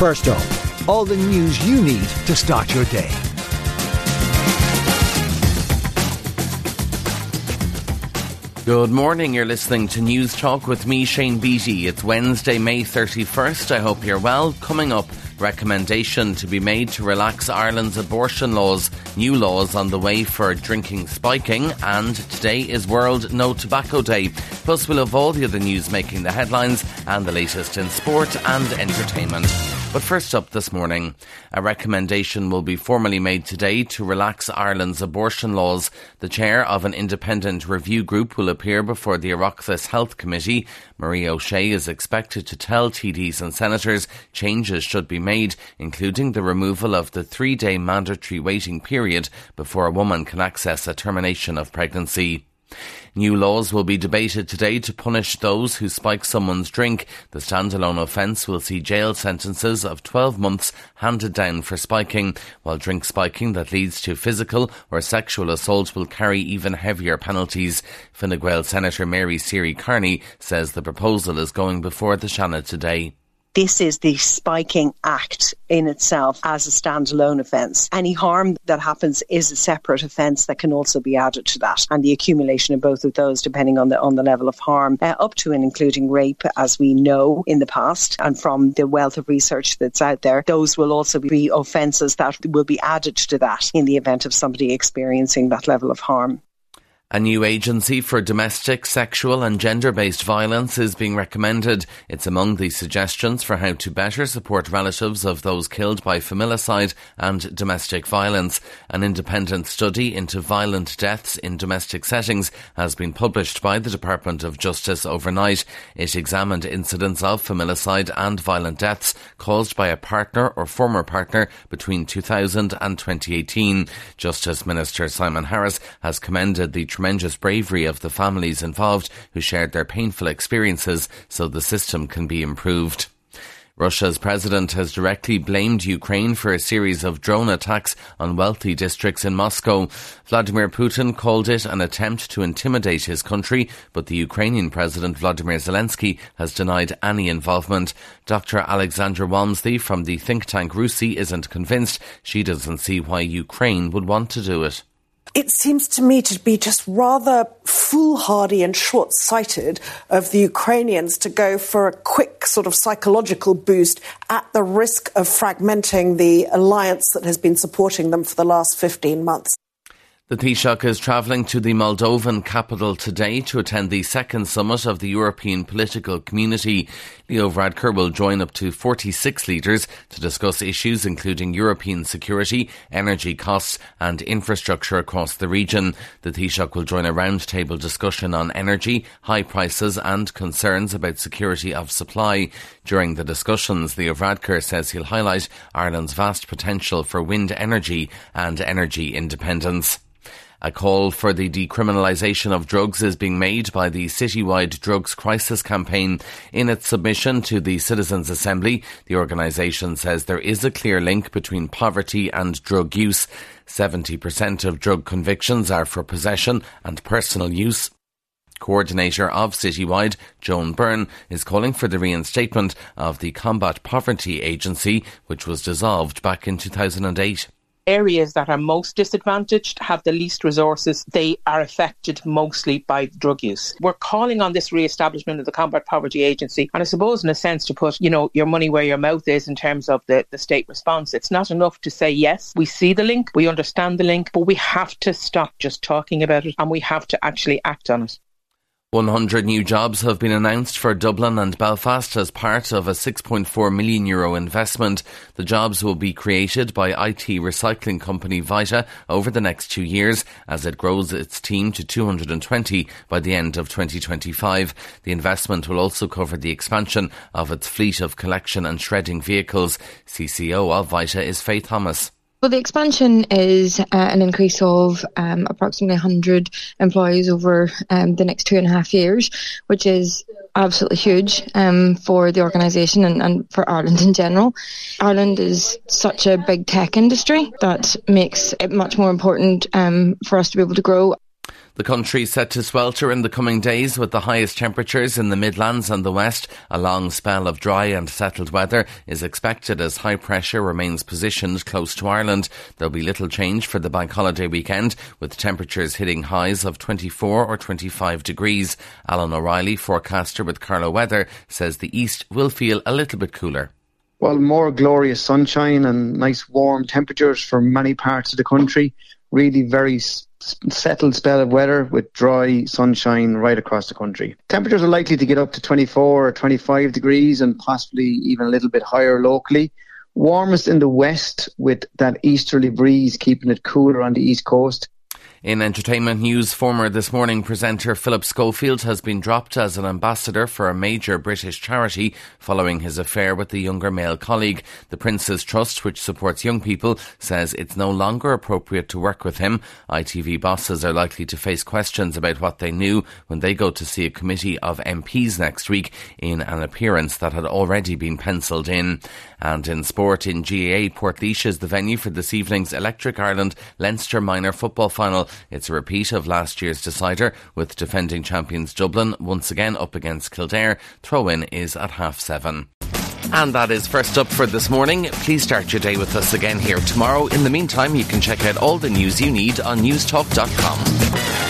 First up, all the news you need to start your day. Good morning. You're listening to Newstalk with me, Shane Beatty. It's Wednesday, May 31st. I hope you're well. Coming up, recommendation to be made to relax Ireland's abortion laws. New laws on the way for drinking spiking. And today is World No Tobacco Day. Plus, we'll have all the other news making the headlines and the latest in sport and entertainment. But first up this morning, a recommendation will be formally made today to relax Ireland's abortion laws. The chair of an independent review group will appear before the Oireachtas Health Committee. Marie O'Shea is expected to tell TDs and senators changes should be made, including the removal of the three day mandatory waiting period before a woman can access a termination of pregnancy. New laws will be debated today to punish those who spike someone's drink. The standalone offence will see jail sentences of 12 months handed down for spiking, while drink spiking that leads to physical or sexual assault will carry even heavier penalties. Fine Gael Senator Mary Seery Kearney says the proposal is going before the Seanad today this is the spiking act in itself as a standalone offence. Any harm that happens is a separate offence that can also be added to that, and the accumulation of both of those, depending on the on the level of harm, uh, up to and including rape, as we know in the past, and from the wealth of research that's out there, those will also be offences that will be added to that in the event of somebody experiencing that level of harm. A new agency for domestic, sexual and gender-based violence is being recommended. It's among the suggestions for how to better support relatives of those killed by familicide and domestic violence. An independent study into violent deaths in domestic settings has been published by the Department of Justice overnight. It examined incidents of familicide and violent deaths caused by a partner or former partner between 2000 and 2018. Justice Minister Simon Harris has commended the tremendous bravery of the families involved who shared their painful experiences so the system can be improved. Russia's president has directly blamed Ukraine for a series of drone attacks on wealthy districts in Moscow. Vladimir Putin called it an attempt to intimidate his country, but the Ukrainian president Vladimir Zelensky has denied any involvement. Dr. Alexandra Walmsley from the think tank RUSI isn't convinced. She doesn't see why Ukraine would want to do it it seems to me to be just rather foolhardy and short sighted of the Ukrainians to go for a quick sort of psychological boost at the risk of fragmenting the alliance that has been supporting them for the last 15 months. The Taoiseach is travelling to the Moldovan capital today to attend the second summit of the European Political Community. Leo Varadkar will join up to 46 leaders to discuss issues including European security, energy costs and infrastructure across the region. The Taoiseach will join a roundtable discussion on energy, high prices and concerns about security of supply. During the discussions, Leo Varadkar says he'll highlight Ireland's vast potential for wind energy and energy independence. A call for the decriminalisation of drugs is being made by the citywide drugs crisis campaign. In its submission to the Citizens Assembly, the organisation says there is a clear link between poverty and drug use. 70% of drug convictions are for possession and personal use. Coordinator of Citywide, Joan Byrne, is calling for the reinstatement of the Combat Poverty Agency, which was dissolved back in 2008 areas that are most disadvantaged have the least resources. They are affected mostly by drug use. We're calling on this re-establishment of the Combat Poverty Agency, and I suppose in a sense to put, you know, your money where your mouth is in terms of the, the state response. It's not enough to say, yes, we see the link, we understand the link, but we have to stop just talking about it and we have to actually act on it. 100 new jobs have been announced for Dublin and Belfast as part of a 6.4 million euro investment. The jobs will be created by IT recycling company Vita over the next two years as it grows its team to 220 by the end of 2025. The investment will also cover the expansion of its fleet of collection and shredding vehicles. CCO of Vita is Faith Thomas. Well, the expansion is uh, an increase of um, approximately 100 employees over um, the next two and a half years, which is absolutely huge um, for the organisation and, and, for Ireland in general. Ireland is such a big tech industry that makes it much more important um, for us to be able to grow The country set to swelter in the coming days with the highest temperatures in the Midlands and the West. A long spell of dry and settled weather is expected as high pressure remains positioned close to Ireland. There'll be little change for the bank holiday weekend with temperatures hitting highs of 24 or 25 degrees. Alan O'Reilly, forecaster with Carlow Weather, says the east will feel a little bit cooler. Well, more glorious sunshine and nice warm temperatures for many parts of the country. Really very settled spell of weather with dry sunshine right across the country. Temperatures are likely to get up to 24 or 25 degrees and possibly even a little bit higher locally. Warmest in the west with that easterly breeze keeping it cooler on the east coast. In entertainment news, former This Morning presenter Philip Schofield has been dropped as an ambassador for a major British charity following his affair with the younger male colleague. The Prince's Trust, which supports young people, says it's no longer appropriate to work with him. ITV bosses are likely to face questions about what they knew when they go to see a committee of MPs next week in an appearance that had already been penciled in. And in sport in GAA, Portlaoise is the venue for this evening's Electric Ireland Leinster Minor Football Final. It's a repeat of last year's decider, with defending champions Dublin once again up against Kildare. Throw in is at half seven. And that is first up for this morning. Please start your day with us again here tomorrow. In the meantime, you can check out all the news you need on newstalk.com.